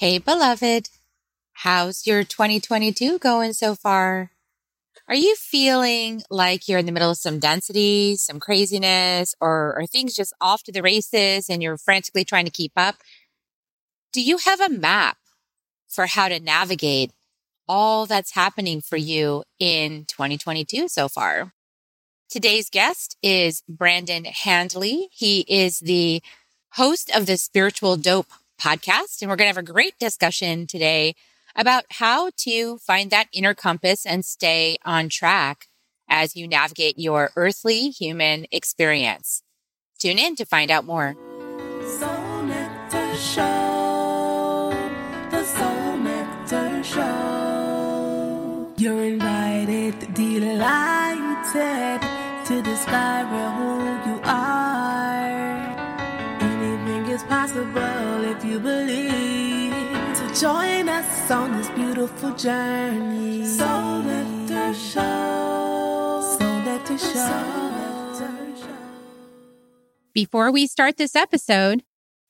Hey, beloved. How's your 2022 going so far? Are you feeling like you're in the middle of some density, some craziness, or are things just off to the races and you're frantically trying to keep up? Do you have a map for how to navigate all that's happening for you in 2022 so far? Today's guest is Brandon Handley. He is the host of the Spiritual Dope podcast. And we're going to have a great discussion today about how to find that inner compass and stay on track as you navigate your earthly human experience. Tune in to find out more. Soul Nectar Show. The Soul Nectar Show. You're invited, delighted to discover join us on this beautiful journey. Soul Nectar Show. Soul Nectar Show. Before we start this episode,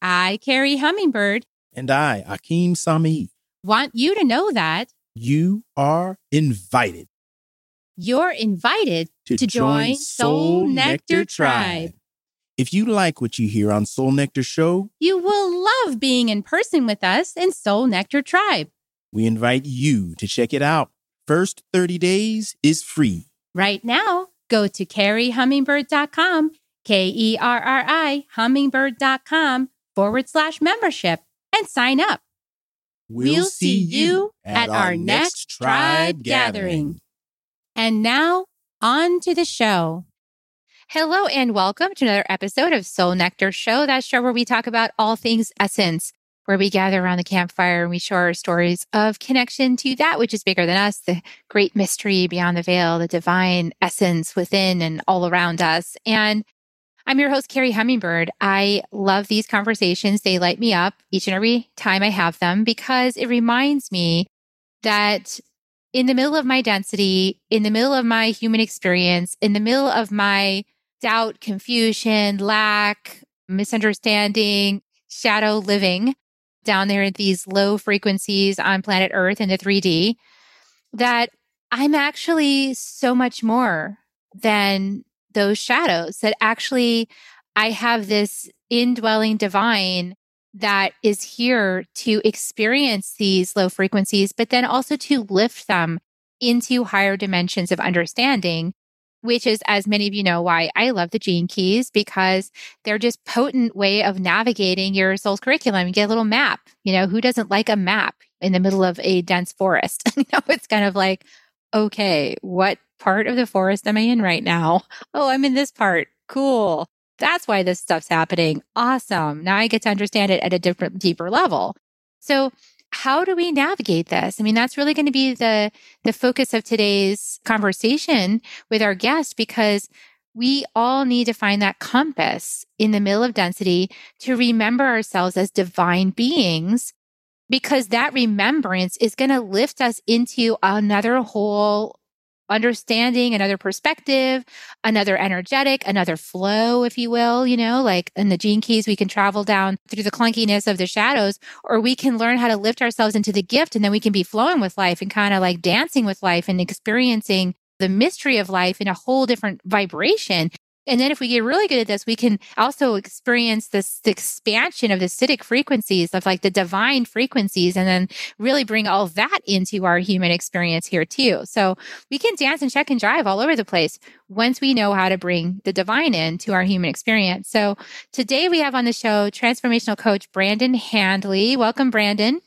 I, Kerri Hummingbird, and I, Akeem Sami, want you to know that you are invited. You're invited to, to join Soul Nectar, Nectar Tribe. If you like what you hear on Soul Nectar Show, you will love being in person with us in Soul Nectar Tribe. We invite you to check it out. First 30 days is free. Right now, go to kerrihummingbird.com, K E R R I, hummingbird.com forward slash membership, and sign up. We'll, we'll see you at, at our next tribe gathering. And now, on to the show. Hello and welcome to another episode of Soul Nectar Show, that show where we talk about all things essence, where we gather around the campfire and we share our stories of connection to that which is bigger than us, the great mystery beyond the veil, the divine essence within and all around us. And I'm your host, Kerri Hummingbird. I love these conversations. They light me up each and every time I have them because it reminds me that in the middle of my density, in the middle of my human experience, in the middle of my doubt, confusion, lack, misunderstanding, shadow living down there at these low frequencies on planet Earth in the 3D, that I'm actually so much more than those shadows, that actually I have this indwelling divine that is here to experience these low frequencies, but then also to lift them into higher dimensions of understanding which is, as many of you know, why I love the gene keys because they're just potent way of navigating your soul's curriculum. You get a little map. You know, who doesn't like a map in the middle of a dense forest? you know, it's kind of like, okay, what part of the forest am I in right now? Oh, I'm in this part. Cool. That's why this stuff's happening. Awesome. Now I get to understand it at a different, deeper level. So how do we navigate this? I mean, that's really going to be the the focus of today's conversation with our guest because we all need to find that compass in the middle of density to remember ourselves as divine beings because that remembrance is going to lift us into another whole understanding, another perspective, another energetic, another flow, if you will, you know, like in the gene keys, we can travel down through the clunkiness of the shadows, or we can learn how to lift ourselves into the gift and then we can be flowing with life and kind of like dancing with life and experiencing the mystery of life in a whole different vibration. And then if we get really good at this, we can also experience this expansion of the siddhic frequencies of like the divine frequencies and then really bring all that into our human experience here too. So we can dance and check and drive all over the place once we know how to bring the divine into our human experience. So today we have on the show transformational coach Brandon Handley. Welcome, Brandon.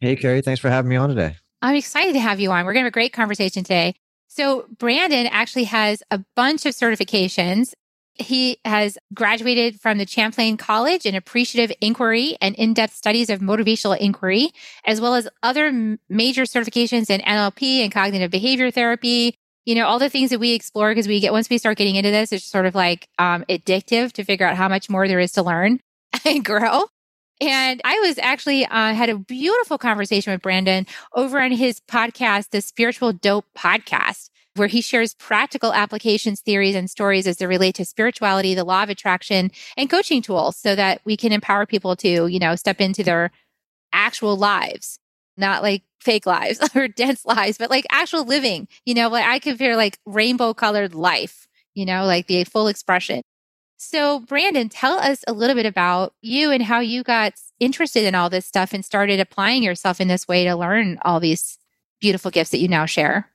Hey, Kerri. Thanks for having me on today. I'm excited to have you on. We're going to have a great conversation today. So Brandon actually has a bunch of certifications. He has graduated from the Champlain College in Appreciative Inquiry and in-depth studies of motivational inquiry, as well as other major certifications in NLP and cognitive behavior therapy. You know, all the things that we explore because we get, once we start getting into this, it's sort of like um, addictive to figure out how much more there is to learn and grow. And I was actually uh, had a beautiful conversation with Brandon over on his podcast, the Spiritual Dope Podcast, where he shares practical applications, theories, and stories as they relate to spirituality, the law of attraction, and coaching tools so that we can empower people to, you know, step into their actual lives, not like fake lives or dense lives, but like actual living. You know, what I compare like rainbow colored life, you know, like the full expression. So, Brandon, tell us a little bit about you and how you got interested in all this stuff and started applying yourself in this way to learn all these beautiful gifts that you now share.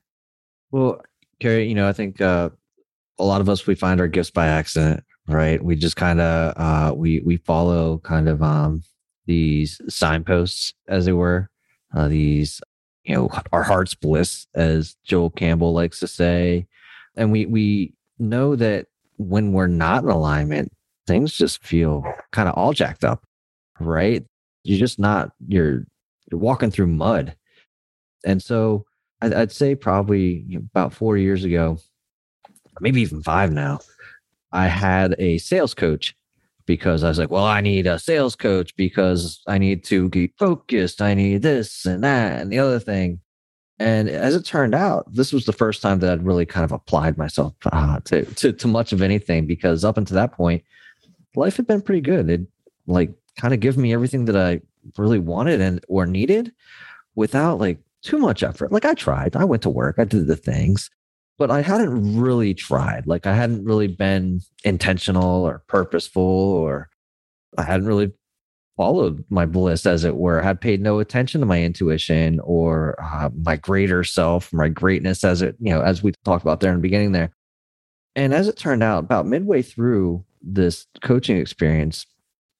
Well, Kerri, you know, I think uh, a lot of us we find our gifts by accident, right? We just kind of uh, we we follow kind of um, these signposts, as it were, uh, these you know our heart's bliss, as Joseph Campbell likes to say, and we we know that when we're not in alignment, things just feel kind of all jacked up, right? You're just not, you're, you're walking through mud. And so I'd, say probably about four years ago, maybe even five now, I had a sales coach because I was like, well, I need a sales coach because I need to get focused. I need this and that and the other thing. And as it turned out, this was the first time that I'd really kind of applied myself uh, to, to, to much of anything because up until that point, life had been pretty good. It like kind of give me everything that I really wanted and or needed without like too much effort. Like I tried, I went to work, I did the things, but I hadn't really tried. Like I hadn't really been intentional or purposeful or I hadn't really followed my bliss, as it were, had paid no attention to my intuition or uh, my greater self, my greatness, as it, you know, as we talked about there in the beginning there. And as it turned out, about midway through this coaching experience,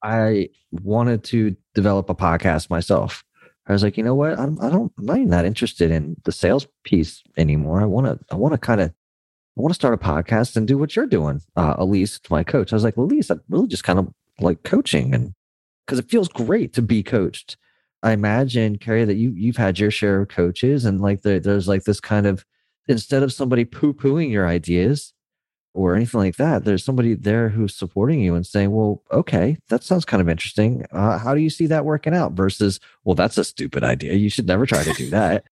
I wanted to develop a podcast myself. I was like, you know what? I'm, I don't, I'm not even that interested in the sales piece anymore. I want to, I want to kind of, I want to start a podcast and do what you're doing, uh, Elise, my coach. I was like, Elise, I really just kind of like coaching and because it feels great to be coached. I imagine, Kerri, that you you've had your share of coaches, and like the, there's like this kind of instead of somebody poo pooing your ideas or anything like that, there's somebody there who's supporting you and saying, "Well, okay, that sounds kind of interesting. Uh, how do you see that working out?" Versus, "Well, that's a stupid idea. You should never try to do that."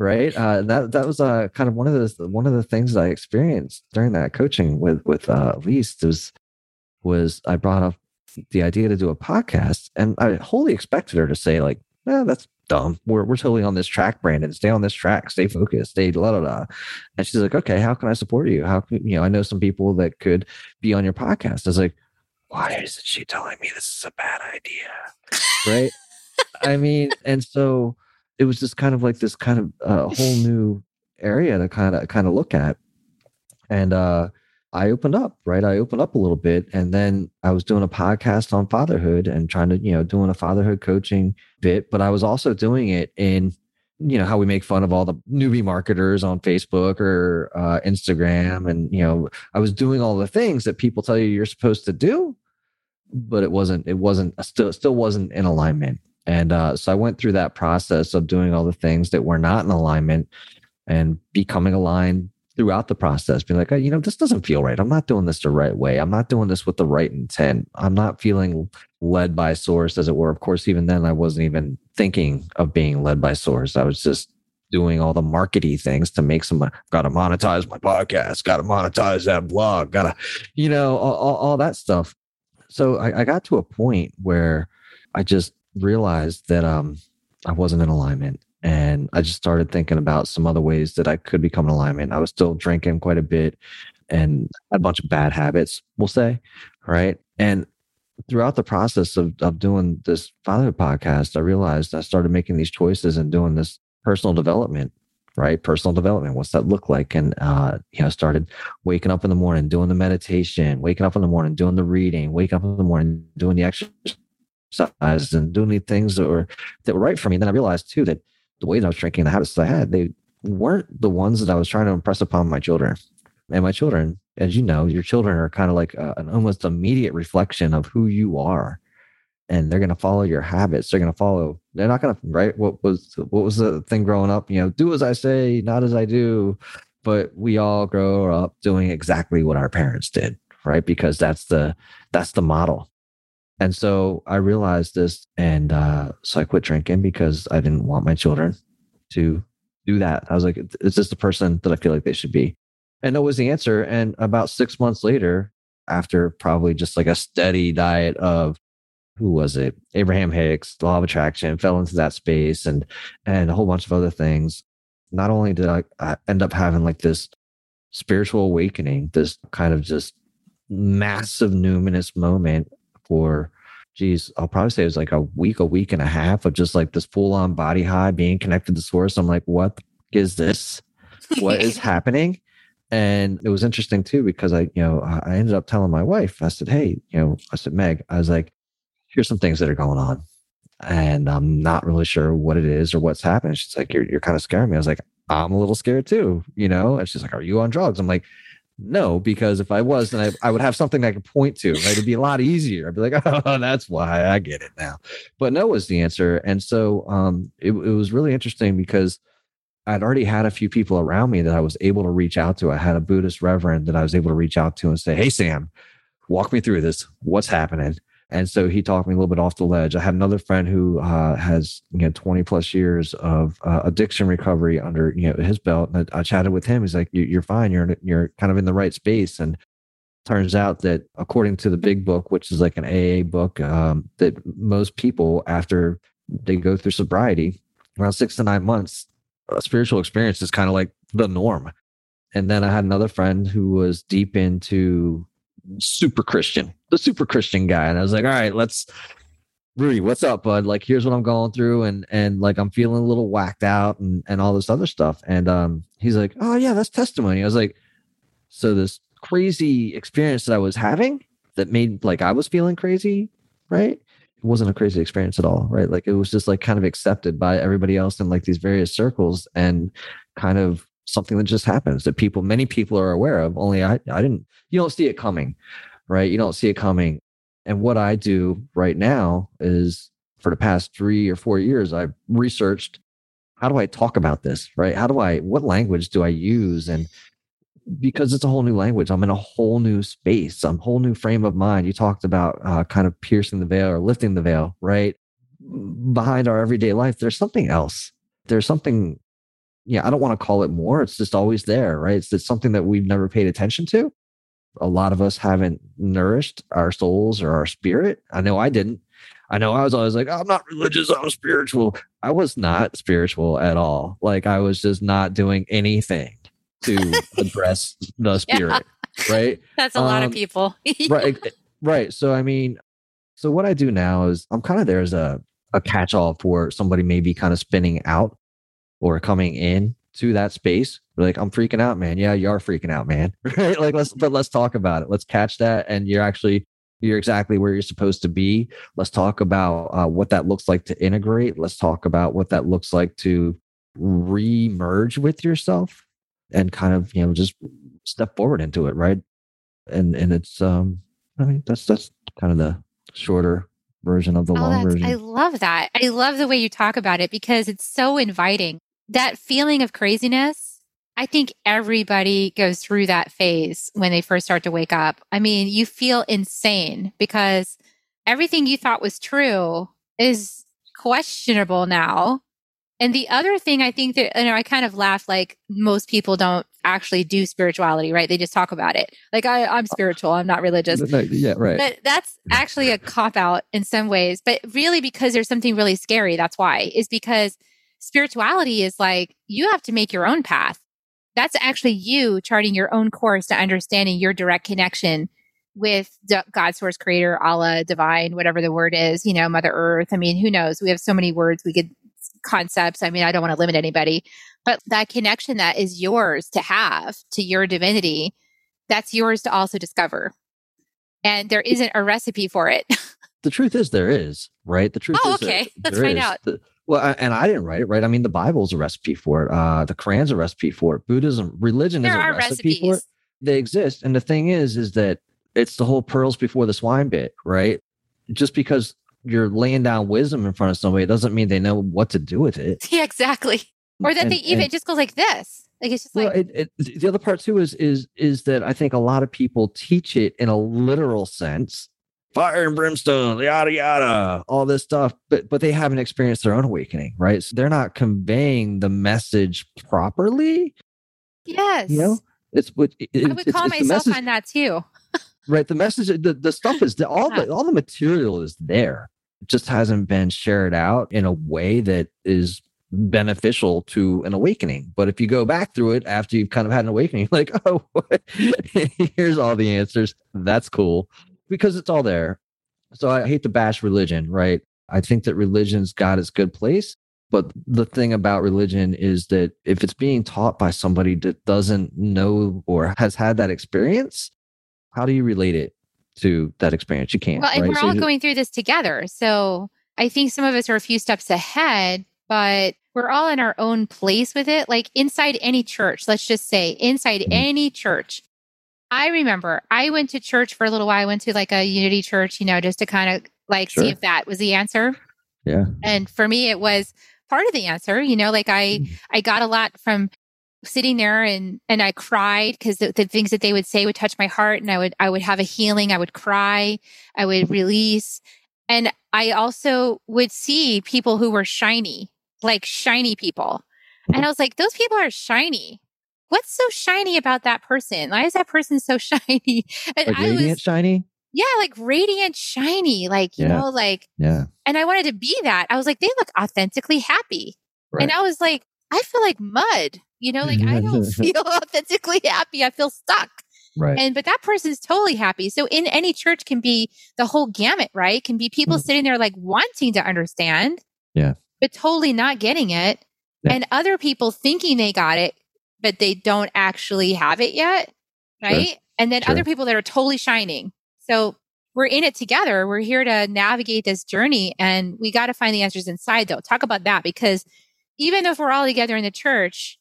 right? Uh, that that was uh, kind of one of the one of the things that I experienced during that coaching with with uh, Elise was was I brought up the idea to do a podcast, and I wholly expected her to say like, "Yeah, that's dumb. We're we're totally on this track, Brandon. Stay on this track. Stay focused. Stay la la la." And she's like, "Okay, how can I support you? How can you know? I know some people that could be on your podcast." I was like, "Why isn't she telling me this is a bad idea?" right? I mean, and so it was just kind of like this kind of uh, whole new area to kind of kind of look at, and uh I opened up, right? I opened up a little bit. And then I was doing a podcast on fatherhood and trying to, you know, doing a fatherhood coaching bit, but I was also doing it in, you know, how we make fun of all the newbie marketers on Facebook or uh, Instagram. And, you know, I was doing all the things that people tell you you're supposed to do, but it wasn't, it wasn't, still, still wasn't in alignment. And uh, so I went through that process of doing all the things that were not in alignment and becoming aligned throughout the process, being like, oh, you know, this doesn't feel right. I'm not doing this the right way. I'm not doing this with the right intent. I'm not feeling led by source, as it were. Of course, even then, I wasn't even thinking of being led by source. I was just doing all the markety things to make some, got to monetize my podcast, got to monetize that blog, got to, you know, all, all, all, that stuff. So I, I got to a point where I just realized that um, I wasn't in alignment and I just started thinking about some other ways that I could become in alignment. I was still drinking quite a bit and a bunch of bad habits, we'll say, right? And throughout the process of, of doing this fatherhood podcast, I realized I started making these choices and doing this personal development, right? Personal development. What's that look like? And, uh, you know, started waking up in the morning, doing the meditation, waking up in the morning, doing the reading, waking up in the morning, doing the exercise and doing the things that were, that were right for me. And then I realized too that the ways I was drinking, the habits that I had, they weren't the ones that I was trying to impress upon my children. And my children, as you know, your children are kind of like a, an almost immediate reflection of who you are. And they're going to follow your habits. They're going to follow. They're not going to right. What was what was the thing growing up? You know, do as I say, not as I do. But we all grow up doing exactly what our parents did, right? Because that's the that's the model. And so I realized this, and uh, so I quit drinking because I didn't want my children to do that. I was like, "Is this the person that I feel like they should be?" And that was the answer. And about six months later, after probably just like a steady diet of who was it? Abraham Hicks, law of attraction, fell into that space and and a whole bunch of other things. Not only did I, I end up having like this spiritual awakening, this kind of just massive numinous moment for geez, I'll probably say it was like a week, a week and a half of just like this full on body high being connected to source. I'm like, what is this? What is happening? And it was interesting too, because I, you know, I ended up telling my wife, I said, Hey, you know, I said, Meg, I was like, here's some things that are going on. And I'm not really sure what it is or what's happening. She's like, You're, you're kind of scaring me. I was like, I'm a little scared too, you know? And she's like, Are you on drugs? I'm like, no, because if I was, then I, I would have something I could point to. Right? It'd be a lot easier. I'd be like, oh, that's why I get it now. But no was the answer. And so um, it, it was really interesting because I'd already had a few people around me that I was able to reach out to. I had a Buddhist reverend that I was able to reach out to and say, Hey, Sam, walk me through this. What's happening? And so he talked me a little bit off the ledge. I had another friend who uh, has you know 20 plus years of uh, addiction recovery under you know his belt. And I, I chatted with him. He's like, "You're fine. You're you're kind of in the right space." And turns out that according to the Big Book, which is like an AA book, um, that most people after they go through sobriety, around six to nine months, a spiritual experience is kind of like the norm. And then I had another friend who was deep into super Christian, the super Christian guy. And I was like, all right, let's Rudy, what's up, bud? Like, here's what I'm going through, and and like I'm feeling a little whacked out and and all this other stuff. And um, he's like, oh yeah, that's testimony. I was like, so this crazy experience that I was having that made like I was feeling crazy, right? It wasn't a crazy experience at all, right? Like it was just like kind of accepted by everybody else in like these various circles and kind of something that just happens that people, many people are aware of. Only I, I didn't, you don't see it coming, right? You don't see it coming. And what I do right now is for the past three or four years, I've researched how do I talk about this, right? How do I, what language do I use? And because it's a whole new language, I'm in a whole new space, a whole new frame of mind. You talked about uh, kind of piercing the veil or lifting the veil, right? Behind our everyday life, there's something else. There's something yeah, I don't want to call it more. It's just always there, right? It's, it's something that we've never paid attention to. A lot of us haven't nourished our souls or our spirit. I know I didn't. I know I was always like, I'm not religious, I'm spiritual. I was not spiritual at all. Like I was just not doing anything to address the spirit. Yeah. Right. That's a um, lot of um, people. right. Right. So I mean, so what I do now is I'm kind of there as a, a catch all for somebody maybe kind of spinning out or coming in to that space like i'm freaking out man. Yeah you are freaking out man. Right? Like let's but let's talk about it. Let's catch that and you're actually you're exactly where you're supposed to be. Let's talk about uh, what that looks like to integrate. Let's talk about what that looks like to re-merge with yourself and kind of you know just step forward into it right? And and it's um i mean that's that's kind of the shorter version of the oh, long version i love that. I love the way you talk about it because it's so inviting that feeling of craziness, I think everybody goes through that phase when they first start to wake up. I mean, you feel insane because everything you thought was true is questionable now. And the other thing I think that, you know, I kind of laugh like most people don't actually do spirituality, right? They just talk about it. Like, I, I'm spiritual, I'm not religious. Yeah, right. But that's actually a cop out in some ways. But really, because there's something really scary, that's why, is because spirituality is like you have to make your own path. That's actually you charting your own course to understanding your direct connection with God, source, creator, Allah, divine, whatever the word is, you know, Mother Earth. I mean, who knows? We have so many words we could concepts. I mean, I don't want to limit anybody, but that connection that is yours to have to your divinity, that's yours to also discover. And there isn't a recipe for it. the truth is there is, right? The truth oh, is okay. Let's find is. out. The, well, and I didn't write it, right? I mean, the Bible's a recipe for it. Uh, the Quran's a recipe for it. Buddhism, religion there is a recipe recipes. for it. They exist. And the thing is, is that it's the whole pearls before the swine bit, right? Just because you're laying down wisdom in front of somebody doesn't mean they know what to do with it. Yeah, exactly. Or that and, they even and, just goes like this. Like it's just well, like it, it, the other part too is is is that I think a lot of people teach it in a literal sense fire and brimstone, yada yada, all this stuff. But but they haven't experienced their own awakening, right? So they're not conveying the message properly. Yes. You know, it's what it, I would call myself on that too. right. The message, the, the stuff is all the all the material is there. It just hasn't been shared out in a way that is beneficial to an awakening. But if you go back through it after you've kind of had an awakening, like, oh, here's all the answers. That's cool because it's all there. So I hate to bash religion, right? I think that religion's got its good place. But the thing about religion is that if it's being taught by somebody that doesn't know or has had that experience, how do you relate it to that experience? You can't. Well, and right? we're so all going through this together. So I think some of us are a few steps ahead, but we're all in our own place with it. Like inside any church, let's just say inside mm-hmm. any church. I remember I went to church for a little while. I went to like a unity church, you know, just to kind of like sure. see if that was the answer. Yeah. And for me, it was part of the answer, you know, like I, mm. I got a lot from sitting there and, and I cried because the, the things that they would say would touch my heart and I would, I would have a healing. I would cry. I would release. And I also would see people who were shiny like shiny people. And I was like, those people are shiny. What's so shiny about that person? Why is that person so shiny? And like I radiant was, shiny? Yeah, like radiant shiny. Like, you yeah. know, like, yeah. And I wanted to be that. I was like, they look authentically happy. Right. And I was like, I feel like mud. You know, like I don't feel authentically happy. I feel stuck. Right. And but that person's totally happy. So in any church can be the whole gamut, right? Can be people mm. sitting there like wanting to understand. Yeah but totally not getting it. Yeah. And other people thinking they got it, but they don't actually have it yet. Right. Sure. And then sure. other people that are totally shining. So we're in it together. We're here to navigate this journey and we got to find the answers inside though. Talk about that because even if we're all together in the church,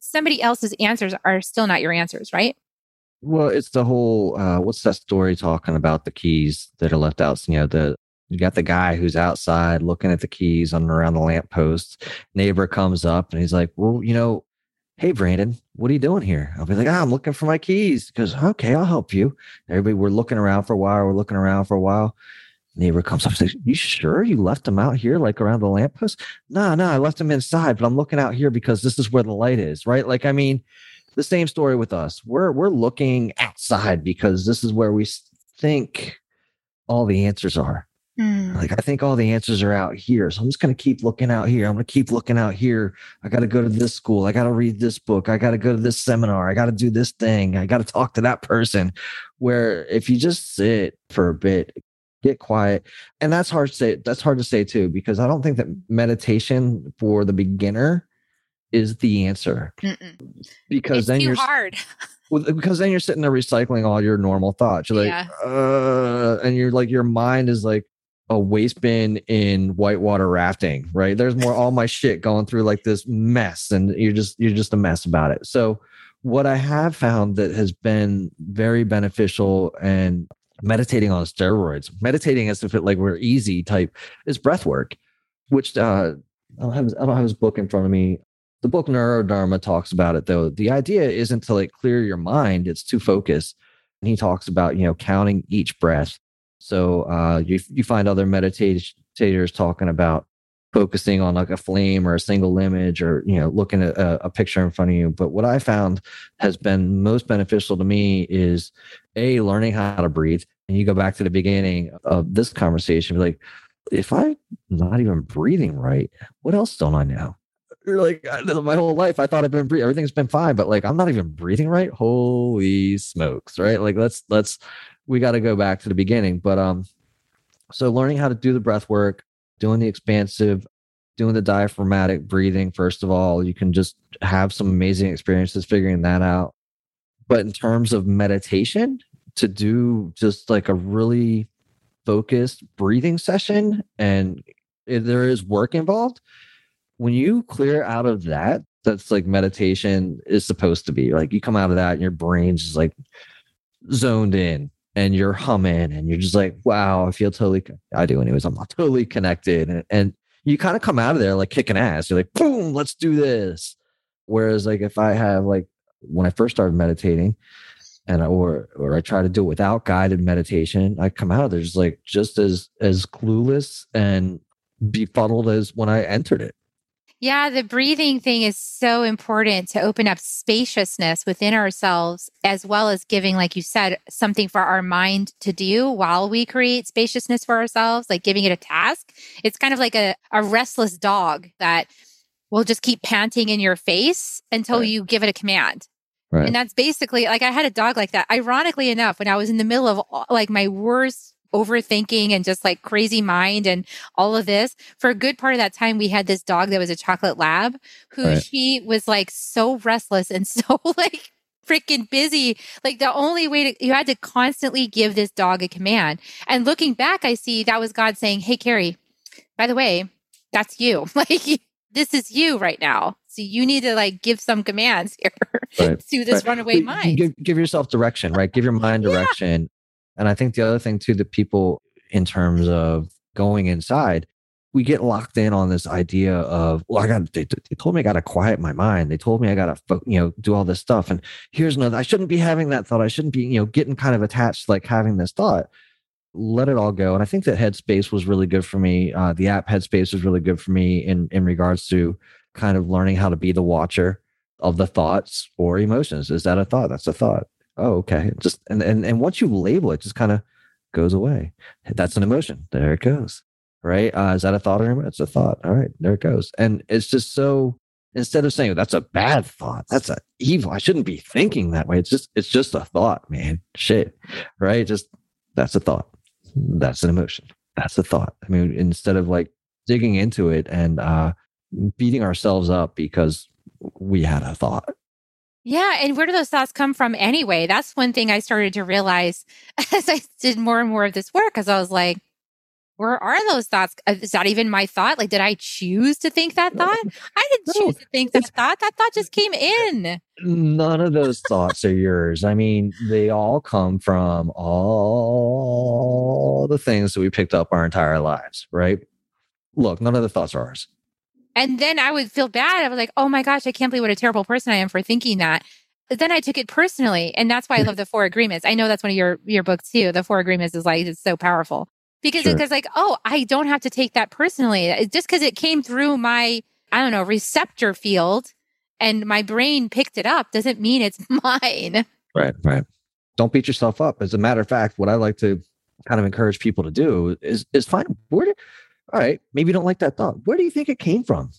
somebody else's answers are still not your answers, right? Well, it's the whole uh, what's that story talking about the keys that are left out? You know, the you got the guy who's outside looking at the keys on around the lamppost. Neighbor comes up and he's like, Well, you know, hey Brandon, what are you doing here? I'll be like, oh, I'm looking for my keys. Because okay, I'll help you. Everybody, we're looking around for a while. We're looking around for a while. Neighbor comes up and says, You sure you left them out here, like around the lamppost? No, no, I left them inside, but I'm looking out here because this is where the light is, right? Like, I mean, the same story with us. We're we're looking outside because this is where we think all the answers are. Mm. Like, I think all the answers are out here. So I'm just going to keep looking out here. I'm going to keep looking out here. I got to go to this school. I got to read this book. I got to go to this seminar. I got to do this thing. I got to talk to that person. Where if you just sit for a bit, get quiet. And that's hard to say. That's hard to say too, because I don't think that meditation for the beginner is the answer. Mm-mm. Because it's then you're hard. because then you're sitting there recycling all your normal thoughts. You're like, yeah. uh, and you're like, your mind is like, a waste bin in whitewater rafting, right? There's more all my shit going through like this mess and you're just you're just a mess about it. So what I have found that has been very beneficial and meditating on steroids, meditating as if it like were easy type is breath work, which uh I don't have I don't have his book in front of me. The book Neurodharma talks about it though. The idea isn't to like clear your mind, it's to focus. And he talks about, you know, counting each breath so uh, you you find other meditators talking about focusing on like a flame or a single image or you know looking at a, a, picture in front of you. But what i found has been most beneficial to me is a learning how to breathe. And you go back to the beginning of this conversation like if i'm not even breathing right what else don't i know? You're like my whole life i thought i've been breathing everything's been fine but like i'm not even breathing right? Holy smokes right? Like let's let's we got to go back to the beginning. But um, so learning how to do the breath work, doing the expansive, doing the diaphragmatic breathing, first of all, you can just have some amazing experiences figuring that out. But in terms of meditation, to do just like a really focused breathing session and there is work involved, when you clear out of that, that's like meditation is supposed to be. Like you come out of that and your brain's just like zoned in and you're humming and you're just like, wow, I feel totally, I do anyways, I'm totally connected. And, and you kind of come out of there like kicking ass. You're like, boom, let's do this. Whereas like if I have like when I first started meditating and I, or or I try to do it without guided meditation, I come out of there just like just as as clueless and befuddled as when I entered it. Yeah, the breathing thing is so important to open up spaciousness within ourselves, as well as giving, like you said, something for our mind to do while we create spaciousness for ourselves, like giving it a task. It's kind of like a, a restless dog that will just keep panting in your face until right. you give it a command. Right. And that's basically like I had a dog like that. Ironically enough, when I was in the middle of like my worst overthinking and just like crazy mind and all of this. For a good part of that time, we had this dog that was a chocolate lab who right. she was like so restless and so like freaking busy. Like the only way to, you had to constantly give this dog a command. And looking back, I see that was God saying, Hey, Kerri, by the way, that's you. Like this is you right now. So you need to like give some commands here right. to this right. runaway mind. Give, give, yourself direction, right? Give your mind direction. And I think the other thing too that people in terms of going inside, we get locked in on this idea of, well, I got, they, they told me I got to quiet my mind. They told me I got to, you know, do all this stuff. And here's another, I shouldn't be having that thought. I shouldn't be, you know, getting kind of attached, like having this thought. Let it all go. And I think that Headspace was really good for me. Uh, the app Headspace was really good for me in, in regards to kind of learning how to be the watcher of the thoughts or emotions. Is that a thought? That's a thought oh okay. Just and and, and once you label it just kind of goes away. That's an emotion. There it goes right? Uh, is that a thought or emotion? it's a thought. All right there it goes. And it's just so instead of saying that's a bad thought. That's a evil. I shouldn't be thinking that way. It's just it's just a thought man. Shit right? Just that's a thought. That's an emotion. That's a thought. I mean instead of like digging into it and uh beating ourselves up because we had a thought yeah. And where do those thoughts come from anyway? That's one thing I started to realize as I did more and more of this work, because I was like, where are those thoughts? Uh, is that even my thought? Like, did I choose to think that thought? I didn't no, choose to think that thought. That thought just came in. None of those thoughts are yours. I mean, they all come from all the things that we picked up our entire lives, right? Look, none of the thoughts are ours. And then I would feel bad. I was like, oh my gosh, I can't believe what a terrible person I am for thinking that. But then I took it personally. And that's why I love the four agreements. I know that's one of your, your books too. The four agreements is like, it's so powerful because sure. it's like, oh, I don't have to take that personally. Just because it came through my, I don't know, receptor field and my brain picked it up doesn't mean it's mine. Right, right. Don't beat yourself up. As a matter of fact, what I like to kind of encourage people to do is is find where all right, maybe you don't like that thought. Where do you think it came from?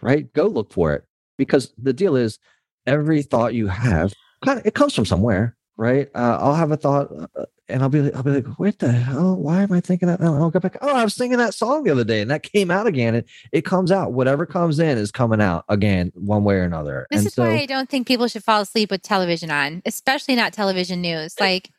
Right? Go look for it. Because the deal is every thought you have, it comes from somewhere, right? Uh, I'll have a thought uh, and I'll be, I'll be like, what the hell? Why am I thinking that? I'll go back. Oh, I was singing that song the other day and that came out again. And it comes out. Whatever comes in is coming out again, one way or another. This and is so, why I don't think people should fall asleep with television on, especially not television news. Like,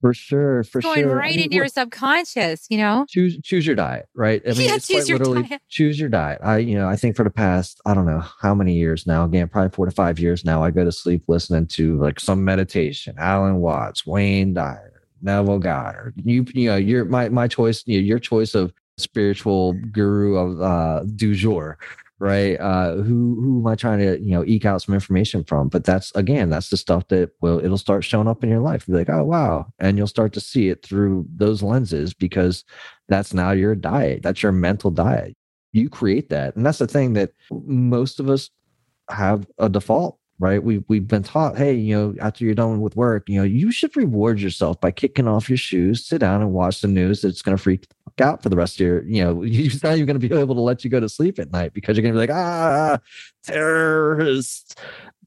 for sure, for going sure. Going right I mean, into your subconscious, you know. Choose choose your diet, right? I mean, yeah, choose your diet. Choose your diet. I, you know, I think for the past, I don't know how many years now. Again, probably four to five years now. I go to sleep listening to like some meditation, Alan Watts, Wayne Dyer, Neville Goddard. You, you know, your my my choice. You know, your choice of spiritual guru of uh, du jour, right? Uh, who who am I trying to you know eke out some information from? But that's again, that's the stuff that will it'll start showing up in your life. You'll be like, oh wow, and you'll start to see it through those lenses because that's now your diet. That's your mental diet. You create that, and that's the thing that most of us have a default right? We we've been taught, hey, you know, after you're done with work, you know, you should reward yourself by kicking off your shoes, sit down and watch the news that's going to freak out for the rest of your, you know, you're not even going to be able to let you go to sleep at night because you're going to be like, ah, terrorists,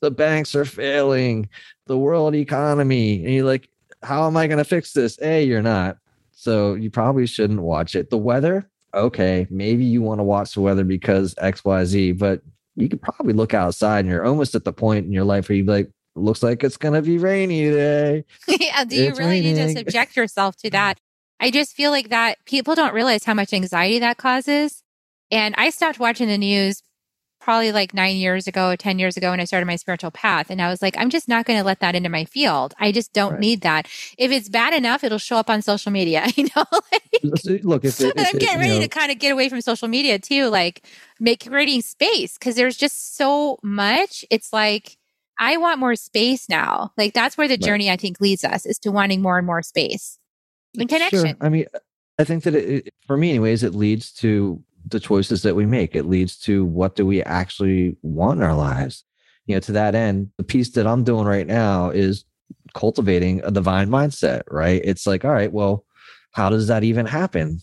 the banks are failing, the world economy, and you're like, how am I going to fix this? A, you're not. So you probably shouldn't watch it. The weather, okay, maybe you want to watch the weather because X, Y, Z, but you could probably look outside and you're almost at the point in your life where you like, looks like it's going to be rainy today. yeah. Do you really raining. need to subject yourself to that? I just feel like that people don't realize how much anxiety that causes. And I stopped watching the news probably like nine years ago, 10 years ago when I started my spiritual path. And I was like, I'm just not going to let that into my field. I just don't right. need that. If it's bad enough, it'll show up on social media, you know? Look, if, it, if I'm getting it, ready know, to kind of get away from social media too, like make creating space because there's just so much. It's like, I want more space now. Like that's where the journey. I think leads us is to wanting more and more space and connection. Sure. I mean, I think that it, for me, anyways, it leads to the choices that we make. It leads to what do we actually want in our lives. You know, to that end, the piece that I'm doing right now is cultivating a divine mindset, right? It's like, all right, well, how does that even happen?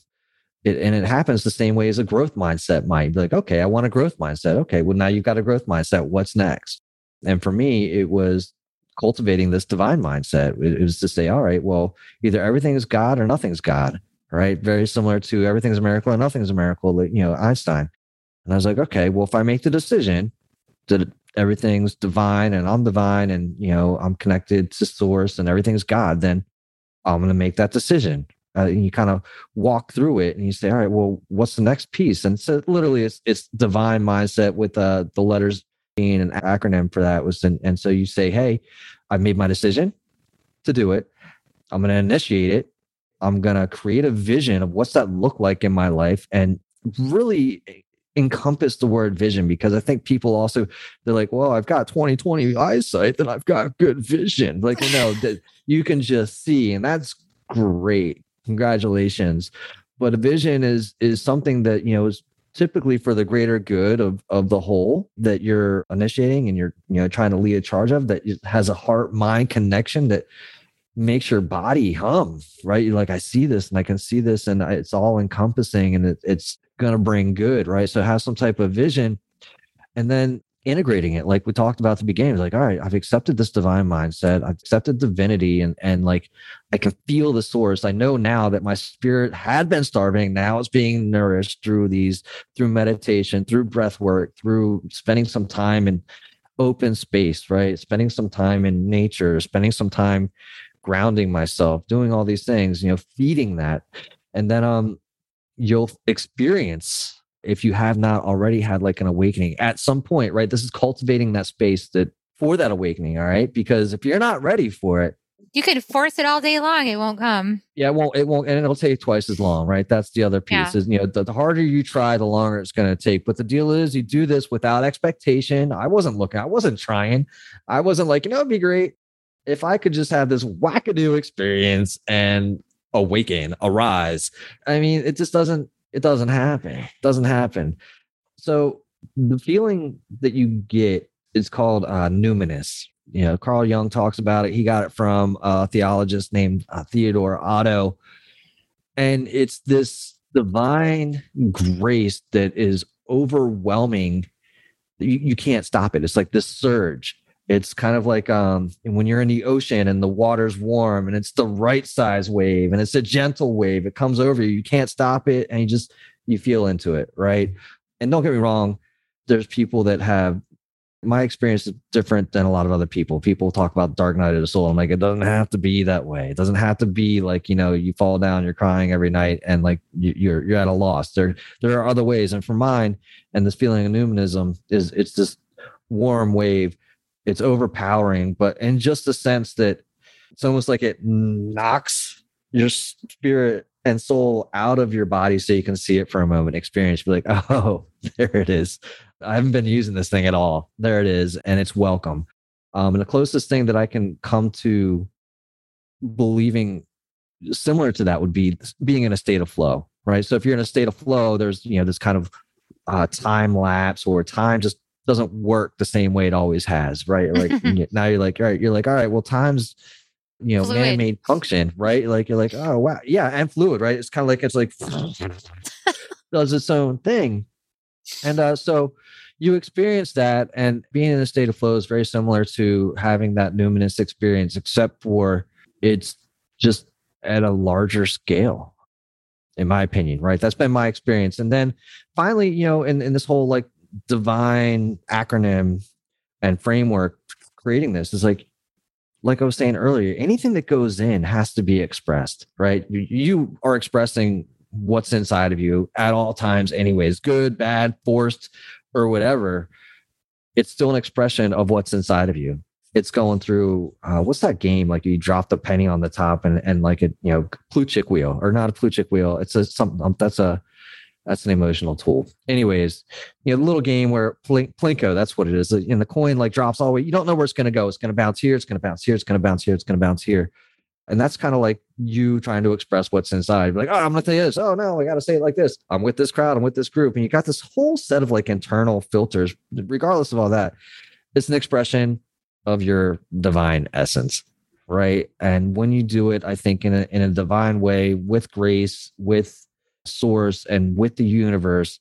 It, and it happens the same way as a growth mindset might be like, okay, I want a growth mindset. Okay, well, now you've got a growth mindset. What's next? And for me, it was cultivating this divine mindset. It was to say, all right, well, either everything is God or nothing's God, right? Very similar to everything's a miracle and nothing's a miracle, you know, Einstein. And I was like, okay, well, if I make the decision that everything's divine and I'm divine and, you know, I'm connected to source and everything's God, then I'm going to make that decision. Uh, and you kind of walk through it and you say, all right, well, what's the next piece? And so literally it's, it's divine mindset with uh, the letters being an acronym for that was, and, and so you say, hey, I've made my decision to do it. I'm going to initiate it. I'm going to create a vision of what's that look like in my life and really encompass the word vision because I think people also they're like, well, I've got 2020 eyesight, then I've got good vision. Like, you know, that you can just see, and that's great. Congratulations. But a vision is is something that you know is typically for the greater good of of the whole that you're initiating and you're you know trying to lead a charge of that has a heart mind connection that makes your body hum right? You're like i see this and i can see this and it's all encompassing and it, it's going to bring good, right? So have some type of vision and then integrating it like we talked about the beginning like all right i've accepted this divine mindset i've accepted divinity and and like i can feel the source. I know now that my spirit had been starving now it's being nourished through these through meditation through breath work through spending some time in open space right? Spending some time in nature spending some time grounding myself doing all these things you know feeding that and then um you'll experience if you have not already had like an awakening at some point, right? This is cultivating that space that for that awakening, all right? Because if you're not ready for it, you could force it all day long, it won't come. Yeah, it won't, it won't, and it'll take twice as long, right? That's the other piece yeah. is, you know, the, the harder you try, the longer it's going to take. But the deal is you do this without expectation. I wasn't looking, I wasn't trying. I wasn't like, you know, it'd be great if I could just have this wackadoo experience and awaken, arise. I mean, it just doesn't it doesn't happen. It doesn't happen. So the feeling that you get is called uh, numinous. You know, Carl Jung talks about it. He got it from a theologist named uh, Theodore Otto. And it's this divine grace that is overwhelming. You, you can't stop it. It's like this surge. It's kind of like um, when you're in the ocean and the water's warm and it's the right size wave and it's a gentle wave. It comes over you. You can't stop it and you just you feel into it, right? And don't get me wrong, there's people that have my experience is different than a lot of other people. People talk about dark night of the soul. I'm like, it doesn't have to be that way. It doesn't have to be like, you know, you fall down, you're crying every night and like you, you're you're at a loss. There there are other ways. And for mine and this feeling of numinism is it's this warm wave it's overpowering, but in just the sense that it's almost like it knocks your spirit and soul out of your body so you can see it for a moment, experience, be like, oh, there it is. I haven't been using this thing at all. There it is. And it's welcome. Um, and the closest thing that I can come to believing similar to that would be being in a state of flow, right? So if you're in a state of flow, there's, you know, this kind of uh, time lapse or time just doesn't work the same way it always has, right? Like now you're like, all right, you're like, all right, well, time's you know, fluid. man-made function, right? Like you're like, oh wow, yeah, and fluid, right? It's kind of like it's like does its own thing, and uh, so you experience that, and being in a state of flow is very similar to having that numinous experience, except for it's just at a larger scale, in my opinion, right? That's been my experience, and then finally, you know, in in this whole like divine acronym and framework creating this is like like I was saying earlier, anything that goes in has to be expressed, right? You are expressing what's inside of you at all times, anyways, good, bad, forced, or whatever. It's still an expression of what's inside of you. It's going through uh, what's that game? Like you drop the penny on the top and and like a you know Plutchik wheel or not a Plutchik wheel. It's a something um, that's a that's an emotional tool. Anyways, you know, little game where Plink, Plinko, that's what it is. And the coin like drops all the way. You don't know where it's going to go. It's going to bounce here. It's going to bounce here. It's going to bounce here. It's going to bounce here. And that's kind of like you trying to express what's inside. Like, oh, I'm going to tell you this. Oh, no, I got to say it like this. I'm with this crowd. I'm with this group. And you got this whole set of like internal filters, regardless of all that. It's an expression of your divine essence. Right. And when you do it, I think in a, in a divine way with grace, with source, and with the universe,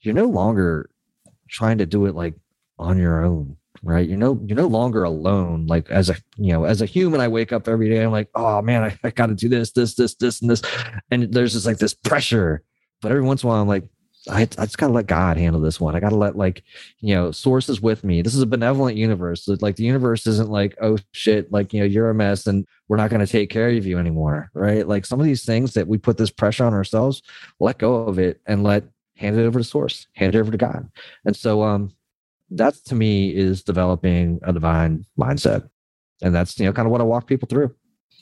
you're no longer trying to do it like on your own right? You're no you're no longer alone. Like as a you know as a human i wake up every day i'm like oh man i, I gotta do this this this this and this and there's just like this pressure. But every once in a while i'm like I, I just gotta let God handle this one. I gotta let like, you know, sources with me. This is a benevolent universe. Like the universe isn't like, oh shit, like you know, you're a mess and we're not gonna take care of you anymore. Right. Like some of these things that we put this pressure on ourselves, let go of it and let hand it over to source, hand it over to God. And so um that to me is developing a divine mindset. And that's, you know, kind of what I walk people through.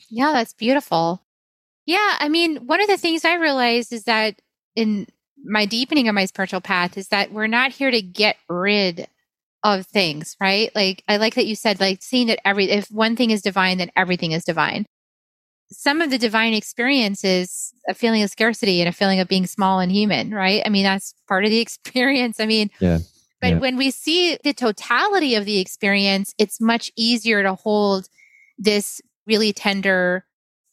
Yeah, that's beautiful. Yeah. I mean, one of the things I realized is that in my deepening of my spiritual path is that we're not here to get rid of things, right? Like, I like that you said, like, seeing that every, if one thing is divine, then everything is divine. Some of the divine experience is a feeling of scarcity and a feeling of being small and human, right? I mean, that's part of the experience. I mean, yeah. But yeah. when we see the totality of the experience, it's much easier to hold this really tender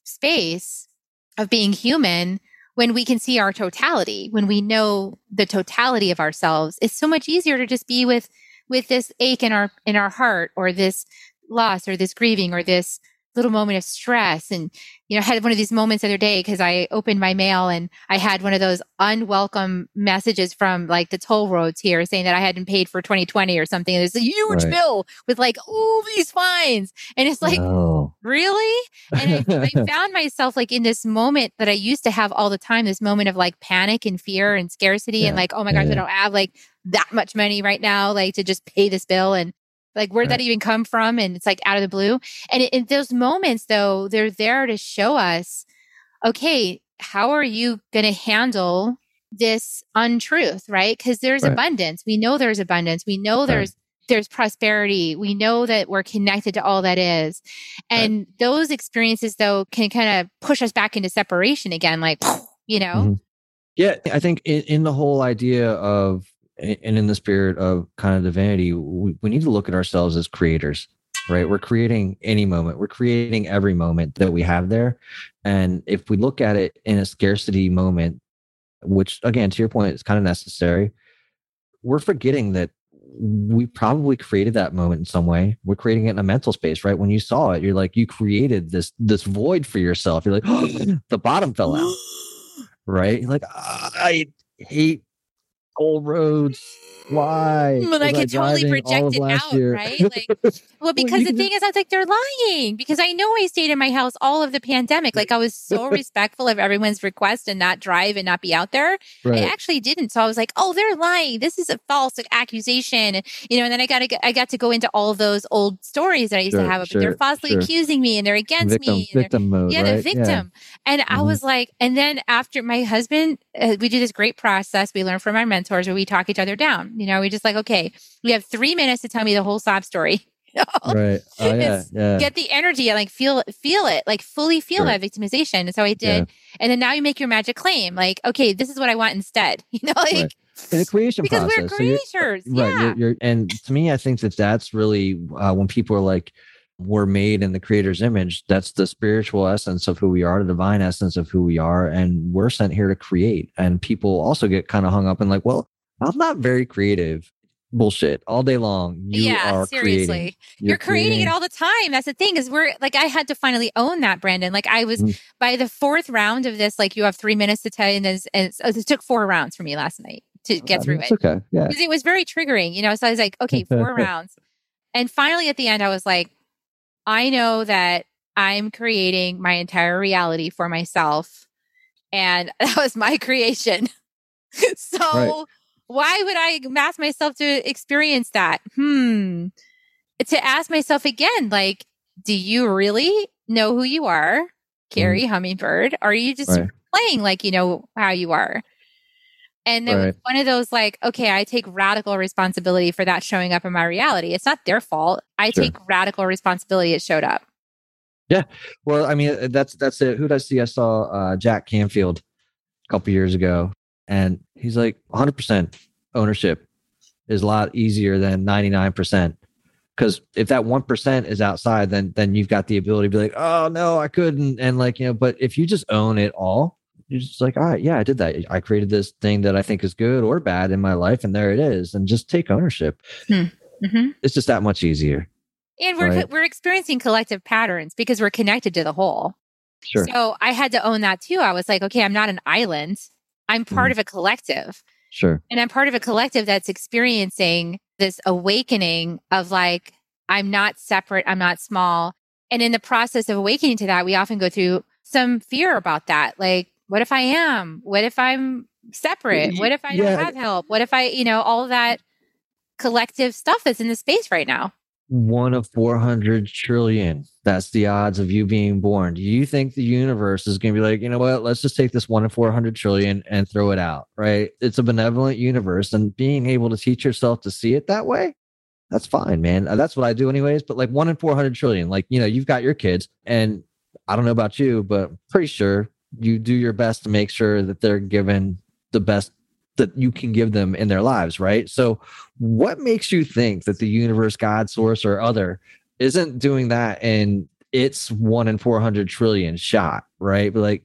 space of being human when we can see our totality, when we know the totality of ourselves. It's so much easier to just be with with this ache in our in our heart or this loss or this grieving or this little moment of stress. And, you know, I had one of these moments the other day because I opened my mail and I had one of those unwelcome messages from like the toll roads here saying that I hadn't paid for 2020 or something. And it's a huge right. bill with like all these fines. And it's like, oh. really? And I, I found myself like in this moment that I used to have all the time, this moment of like panic and fear and scarcity yeah. and like, oh my gosh, yeah. I don't have like that much money right now, like to just pay this bill. And like, where'd right. that even come from? And it's like out of the blue. And in those moments, though, they're there to show us, okay, how are you going to handle this untruth, right? Because there's right. abundance. We know there's abundance. We know there's there's prosperity. We know that we're connected to all that is. And right. those experiences though can kind of push us back into separation again, like, you know? Mm-hmm. Yeah. I think in, in, the whole idea of and in the spirit of kind of divinity, we, we need to look at ourselves as creators, right? We're creating any moment, we're creating every moment that we have there. And if we look at it in a scarcity moment, which again, to your point, is kind of necessary, we're forgetting that we probably created that moment in some way. We're creating it in a mental space, right? When you saw it, you're like, you created this this void for yourself. You're like, oh, the bottom fell out, right? You're like, I hate old roads why? But I could totally project it out, year? right? Like, well, because well, the thing is, I was like, they're lying because I know I stayed in my house all of the pandemic. Like, I was so respectful of everyone's request and not drive and not be out there. Right. I actually didn't. So I was like, oh, they're lying. This is a false accusation. You know, and then I got to, I got to go into all those old stories that I used sure, to have. Sure, they're falsely sure. accusing me and they're against victim, me. Victim mode. Yeah, right? the victim. Yeah. And mm-hmm. I was like, and then after my husband, we do this great process. We learn from our mentors where we talk each other down. You know, we just like, okay, we have three minutes to tell me the whole sob story. right. Oh, yeah, yeah. Get the energy and like feel feel it, like fully feel sure. that victimization. And so I did. Yeah. And then now you make your magic claim, like, okay, this is what I want instead. You know, like right. in the creation process. because process. we're creators. So right. Yeah. You're, you're, and to me, I think that that's really uh, when people are like, we're made in the creator's image. That's the spiritual essence of who we are, the divine essence of who we are. And we're sent here to create. And people also get kind of hung up and like, well, I'm not very creative bullshit all day long. You yeah, seriously. Creating. You're, You're creating, creating, it all the time. That's the thing is we're like I had to finally own that, Brandon. Like I was mm. by the fourth round of this, like you have three minutes to tell, and, and it took four rounds for me last night to get through it. Okay, yeah, because it was very triggering, you know. So I was like, okay, four rounds, and finally at the end, I was like, I know that I'm creating my entire reality for myself, and that was my creation. so. Right why would I ask myself to experience that? Hmm. To ask myself again, like, do you really know who you are, Kerri mm. Hummingbird? Are you just right. playing like you know how you are? And it right. one of those like, okay, I take radical responsibility for that showing up in my reality. It's not their fault. I sure. take radical responsibility it showed up. Yeah. Well, I mean, that's that's it. Who did I see? I saw uh, Jack Canfield a couple years ago, and he's like 100% ownership is a lot easier than 99%. Because if that one percent is outside, then then you've got the ability to be like, oh no, I couldn't, and like you know. But if you just own it all, you're just like, all right, yeah, I did that. I created this thing that I think is good or bad in my life, and there it is, and just take ownership. Hmm. Mm-hmm. It's just that much easier. And we're right? we're experiencing collective patterns because we're connected to the whole. Sure. So I had to own that too. I was like, okay, I'm not an island. I'm part mm. of a collective. Sure. And I'm part of a collective that's experiencing this awakening of like, I'm not separate, I'm not small. And in the process of awakening to that, we often go through some fear about that. Like, what if I am? What if I'm separate? What if I yeah. don't have help? What if I, you know, all that collective stuff that's in the space right now? one of 400 trillion. That's the odds of you being born. Do you think the universe is going to be like, you know what? Let's just take this one in 400 trillion and throw it out, right? It's a benevolent universe. And being able to teach yourself to see it that way, that's fine, man. Uh, that's what I do, anyways. But like one in 400 trillion, like, you know, you've got your kids, and I don't know about you, but I'm pretty sure you do your best to make sure that they're given the best that you can give them in their lives, right? So, what makes you think that the universe, God, source, or other isn't doing that in its one in 400 trillion shot, right? But like,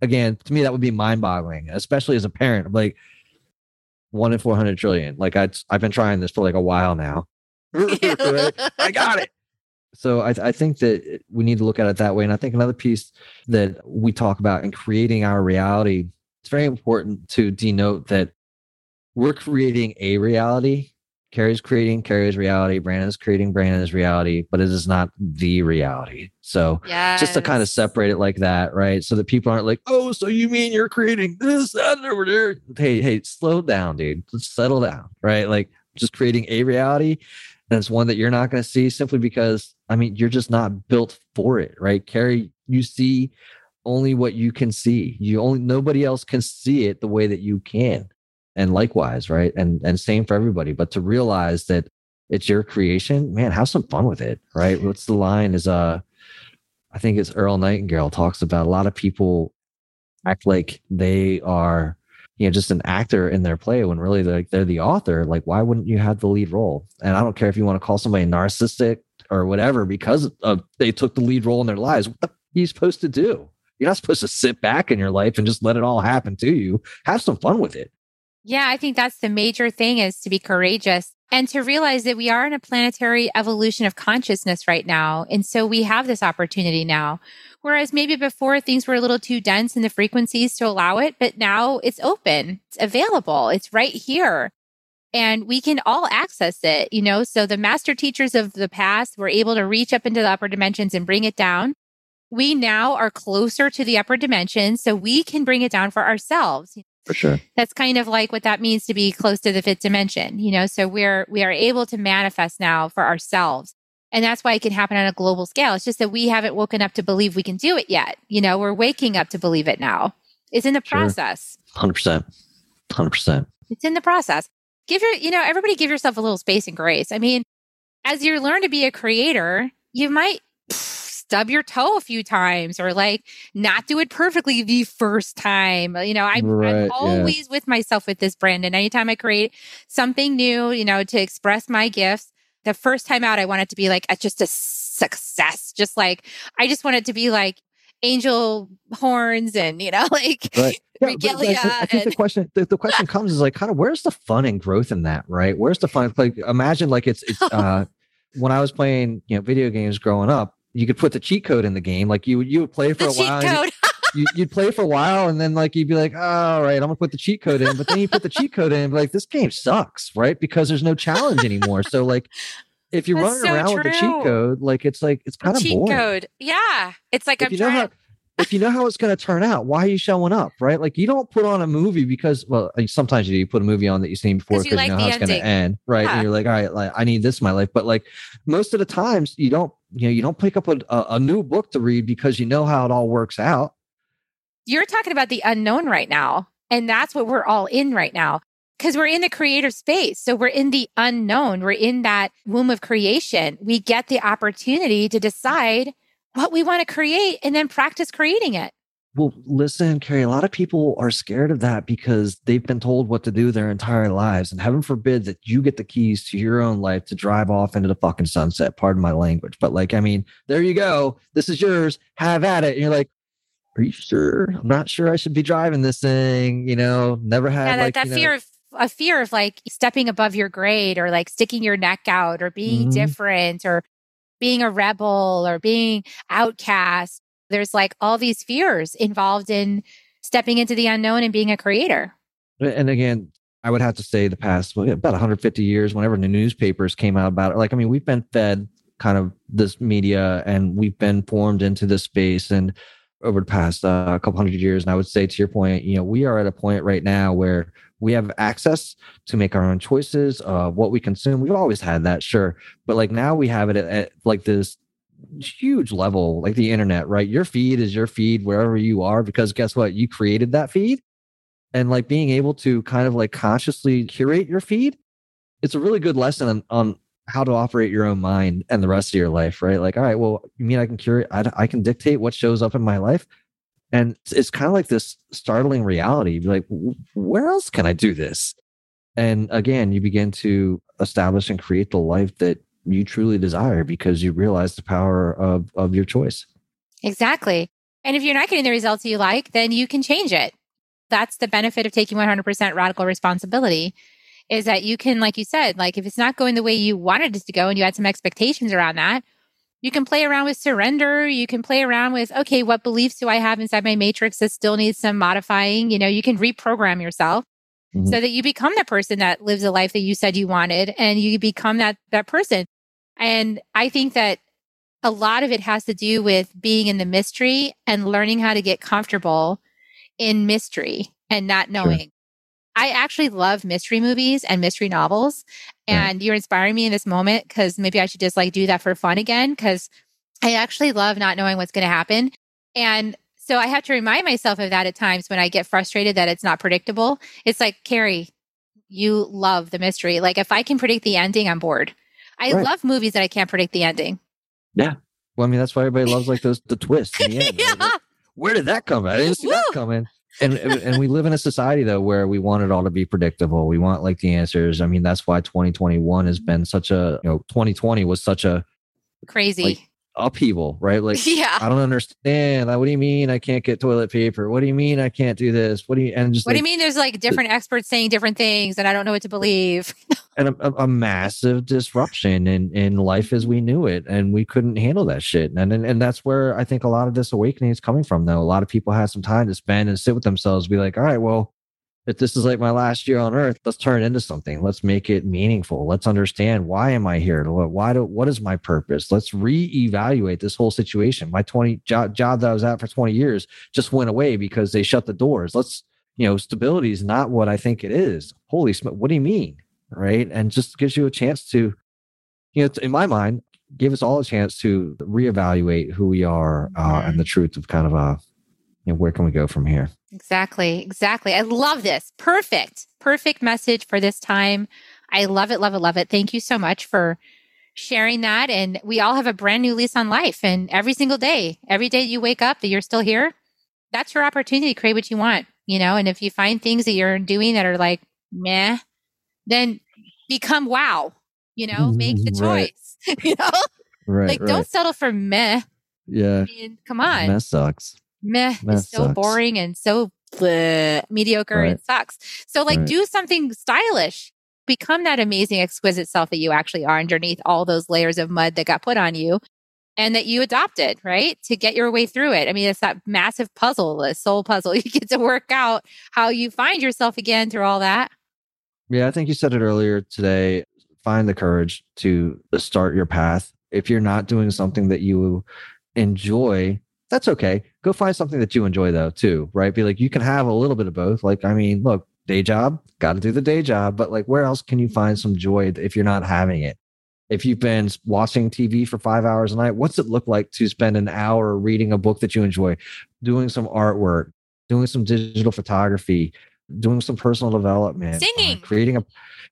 again, to me, that would be mind boggling, especially as a parent. I'm like, one in 400 trillion. Like, I, I've been trying this for like a while now. I got it. So I, I, think that we need to look at it that way. And I think another piece that we talk about in creating our reality it's very important to denote that we're creating a reality. Kerri's creating Kerri's reality. Brandon's creating Brandon's reality, but it is not the reality. So yes. just to kind of separate it like that, right? So that people aren't like, oh, so you mean you're creating this, that, and over there? Hey, hey, slow down, dude. Just settle down, right? Like just creating a reality. And it's one that you're not going to see simply because, I mean, you're just not built for it, right? Kerri, you see only what you can see. You only nobody else can see it the way that you can. And likewise, right? And and same for everybody. But to realize that it's your creation, man, have some fun with it, right? What's the line is uh I think it's Earl Nightingale talks about a lot of people act like they are you know just an actor in their play when really they're, they're the author like why wouldn't you have the lead role and i don't care if you want to call somebody narcissistic or whatever because of they took the lead role in their lives what the are you supposed to do you're not supposed to sit back in your life and just let it all happen to you. Have some fun with it. Yeah, I think that's the major thing is to be courageous and to realize that we are in a planetary evolution of consciousness right now. And so we have this opportunity now. Whereas maybe before things were a little too dense in the frequencies to allow it, but now it's open, it's available, it's right here. And we can all access it, you know. So the master teachers of the past were able to reach up into the upper dimensions and bring it down we now are closer to the upper dimension, so we can bring it down for ourselves. For sure. That's kind of like what that means to be close to the fifth dimension, you know, so we're, we are able to manifest now for ourselves. And that's why it can happen on a global scale. It's just that we haven't woken up to believe we can do it yet. You know, we're waking up to believe it now. It's in the sure. process. 100%. 100%. It's in the process. Give your, you know, everybody give yourself a little space and grace. I mean, as you learn to be a creator, you might stub your toe a few times or like not do it perfectly the first time. You know, I'm, right, I'm always yeah. with myself with this, Brandon. Anytime I create something new, you know, to express my gifts, the first time out, I want it to be like a, just a success. Just like, I just want it to be like, angel horns and you know like right. Yeah, regalia I, I, think and... the question the, the question comes is like kind of where's the fun and growth in that right where's the fun like imagine like it's it's uh when i was playing you know video games growing up you could put the cheat code in the game. Like you you would play for the a while. You, would play for a while and then like you'd be like, oh, all right, I'm gonna put the cheat code in. But then you put the cheat code in, like this game sucks, right? Because there's no challenge anymore. So like if you're That's running so around true. with the cheat code, like it's like it's kind of cheat boring. code. Yeah. It's like if I'm trying how, if you know how it's going to turn out, why are you showing up? Right? Like you don't put on a movie because, well, sometimes you put a movie on that you've seen before because you, like you, know how it's going to end, right? Yeah. And you're like, all right, like I need this in my life. But like most of the times, you don't, you know, you don't pick up a, a new book to read because you know how it all works out. You're talking about the unknown right now, and that's what we're all in right now because we're in the creative space. So we're in the unknown. We're in that womb of creation. We get the opportunity to decide what we want to create and then practice creating it. Well, listen, Kerri, a lot of people are scared of that because they've been told what to do their entire lives. And heaven forbid that you get the keys to your own life to drive off into the fucking sunset. Pardon my language. But like, I mean, there you go. This is yours. Have at it. And you're like, are you sure? I'm not sure I should be driving this thing. You know, never had yeah, that, like, that fear know, of a fear of like stepping above your grade or like sticking your neck out or being Mhm. different or being a rebel or being outcast. There's like all these fears involved in stepping into the unknown and being a creator. and again, I would have to say the past well, about 150 years, whenever the newspapers came out about it, like, I mean, we've been fed kind of this media and we've been formed into this space and over the past uh, couple hundred years. And I would say to your point, you know, we are at a point right now where we have access to make our own choices of what we consume. We've always had that, sure. But like now we have it at, at like this huge level, like the internet, right? Your feed is your feed wherever you are, because guess what? You created that feed and like being able to kind of like consciously curate your feed it's a really good lesson on, on how to operate your own mind and the rest of your life right like all right well you mean i can curate i, I can dictate what shows up in my life and it's, kind of like this startling reality You're like where else can i do this and again you begin to establish and create the life that you truly desire because you realize the power of of your choice Exactly. And if you're not getting the results you like, then you can change it. That's the benefit of taking 100% radical responsibility is that you can, like you said, like if it's not going the way you wanted it to go and you had some expectations around that, you can play around with surrender. You can play around with, okay, what beliefs do I have inside my matrix that still needs some modifying? You know, you can reprogram yourself Mhm. so that you become the person that lives the life that you said you wanted and you become that that person. And I think that a lot of it has to do with being in the mystery and learning how to get comfortable in mystery and not knowing. I actually love mystery movies and mystery novels. Right. And you're inspiring me in this moment because maybe I should just like do that for fun again because I actually love not knowing what's going to happen. And so I have to remind myself of that at times when I get frustrated that it's not predictable. It's like, Kerri, you love the mystery. Like if I can predict the ending, I'm bored. I Right. love movies that I can't predict the ending. Yeah. Well i mean that's why everybody loves like those the twist the end, yeah. Like, where did that come? I didn't see that coming. And and we live in a society though where we want it all to be predictable. We want like the answers. I mean, that's why 2021 has been such a you know 2020 was such a Crazy. Like, upheaval, right? Like yeah. I don't understand. Like, what do you mean I can't get toilet paper? What do you mean I can't do this? What do you and just What do you mean there's like different experts saying different things and I don't know what to believe? and a, a, a massive disruption in in life as we knew it and we couldn't handle that shit and, and and that's where i think a lot of this awakening is coming from though a lot of people had some time to spend and sit with themselves be like all right well if this is like my last year on earth let's turn it into something. Let's make it meaningful. Let's understand why am i here? Why do what is my purpose? Let's reevaluate this whole situation. My 20 job, job that i was at for 20 years just went away because they shut the doors. Let's you know stability is not what i think it is. Holy smoke what do you mean? Right? And just gives you a chance to, you know, in my mind, give us all a chance to reevaluate who we are uh, and the truth of kind of uh, you know, where can we go from here? Exactly. Exactly. I love this. Perfect. Perfect message for this time. I love it, love it, love it. Thank you so much for sharing that. And we all have a brand new lease on life. And every single day, every day you wake up that you're still here, that's your opportunity to create what you want, you know? And if you find things that you're doing that are like, meh, then become wow, you know, mm-hmm, make the mm-hmm. Right. choice, you know? Right. like, don't settle for meh. Yeah. I mean, come on. That sucks. Meh That is so sucks. boring and so bleh, mediocre and sucks. So, like, Right. do something stylish. Become that amazing, exquisite self that you actually are underneath all those layers of mud that got put on you and that you adopted, right? To get your way through it. I mean, it's that massive puzzle, the soul puzzle. You get to work out how you find yourself again through all that. Yeah, I think you said it earlier today. Find the courage to start your path. If you're not doing something that you enjoy, that's okay. Go find something that you enjoy though, too, right? Be like, you can have a little bit of both. Like, I mean, look, day job, got to do the day job, but like, where else can you find some joy if you're not having it? If you've been watching TV for five hours a night, what's it look like to spend an hour reading a book that you enjoy, doing some artwork, doing some digital photography, doing some personal development, uh, Singing. creating a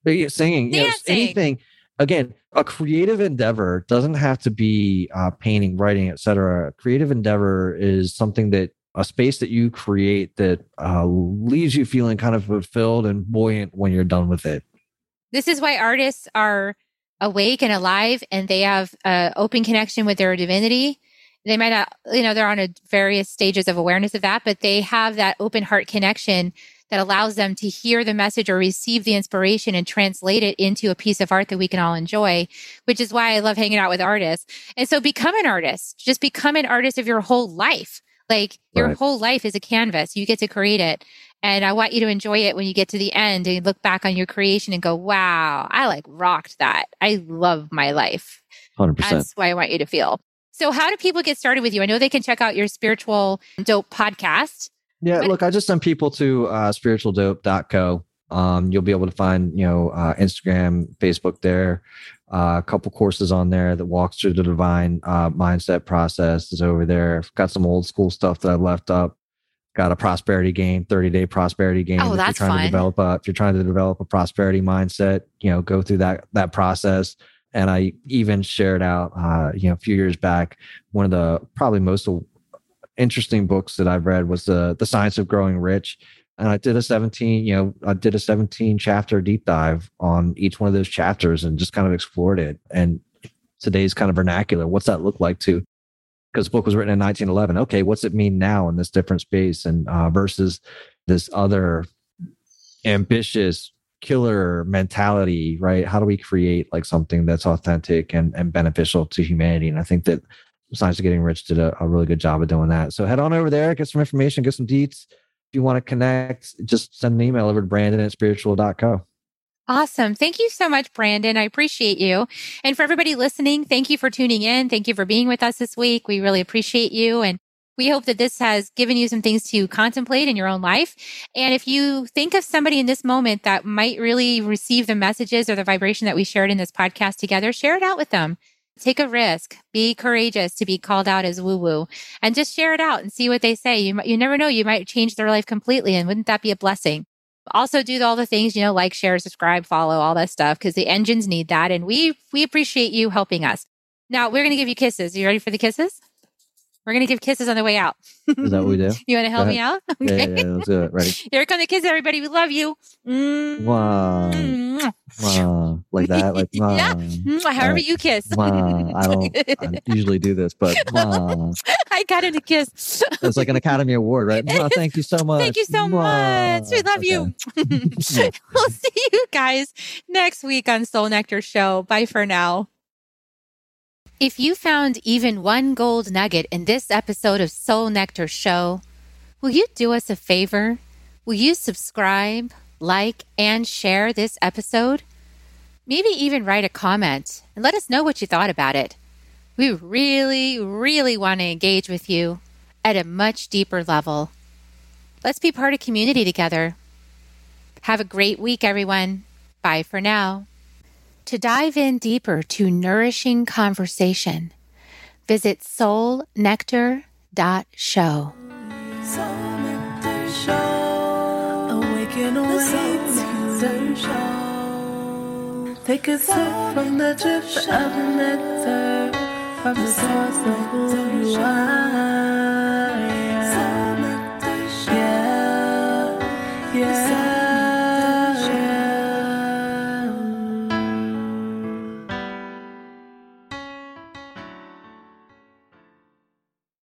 yeah, singing, yes, Dancing. anything. Again, a creative endeavor doesn't have to be uh, painting, writing, etc. A creative endeavor is something that a space that you create that uh, leaves you feeling kind of fulfilled and buoyant when you're done with it. This is why artists are awake and alive and they have an open connection with their divinity. They might not, you know, they're on a various stages of awareness of that, but they have that open heart connection that allows them to hear the message or receive the inspiration and translate it into a piece of art that we can all enjoy, which is why I love hanging out with artists. And so become an artist, just become an artist of your whole life. Like your right. whole life is a canvas. You get to create it. And I want you to enjoy it when you get to the end and look back on your creation and go, wow, I like rocked that. I love my life. 100%. That's why I want you to feel. So, how do people get started with you? I know they can check out your spiritual dope podcast. Yeah, look, I just send people to uh, spiritualdope.co. Um, you'll be able to find, you know, uh, Instagram, Facebook there. Uh, a couple courses on there that walks through the divine uh, mindset process is over there. got some old school stuff that I've left up got a prosperity game 30 day prosperity game oh, if that's you're trying fun. to develop a if you're trying to develop a prosperity mindset you know go through that that process and i even shared out uh you know a few years back one of the probably most interesting books that i've read was the the science of growing rich and i did a 17 you know i did a 17 chapter deep dive on each one of those chapters and just kind of explored it and today's kind of vernacular what's that look like to because the book was written in 1911. Okay, what's it mean now in this different space and uh, versus this other ambitious killer mentality, right? How do we create like something that's authentic and, and beneficial to humanity? And I think that Science of Getting Rich did a, a really good job of doing that. So head on over there, get some information, get some deets. If you want to connect, just send an email over to Brandon at spiritual.co. Awesome. Thank you so much, Brandon. I appreciate you. And for everybody listening, thank you for tuning in. Thank you for being with us this week. We really appreciate you. And we hope that this has given you some things to contemplate in your own life. And if you think of somebody in this moment that might really receive the messages or the vibration that we shared in this podcast together, share it out with them. Take a risk. Be courageous to be called out as woo woo and just share it out and see what they say. You, you never know. You might change their life completely. And wouldn't that be a blessing? Also do all the things, you know, like, share, subscribe, follow, all that stuff, because the engines need that. And we we appreciate you helping us. Now we're gonna give you kisses. Are you ready for the kisses? We're gonna give kisses on the way out. Is that what we do? you want to help me out? Okay. Yeah, yeah, yeah, let's do it. Ready? Here come the kisses, everybody. We love you. Mm. Wow. wow. Like that? Like wow. yeah. However right. you kiss. Wow. I don't I usually do this, but wow. I got him to kiss. it's like an Academy Award, right? Wow, thank you so much. Thank you so much. We love okay. you. we'll see you guys next week on Soul Nectar Show. Bye for now. If you found even one gold nugget in this episode of Soul Nectar Show, will you do us a favor? Will you subscribe, like, and share this episode? Maybe even write a comment and let us know what you thought about it. We really, really want to engage with you at a much deeper level. Let's be part of community together. Have a great week, everyone. Bye for now. To dive in deeper to nourishing conversation, visit soulnectar.show. Soul Nectar Show. Awaken Nectar Show. Take a sip from the drip of nectar from the source of who you are.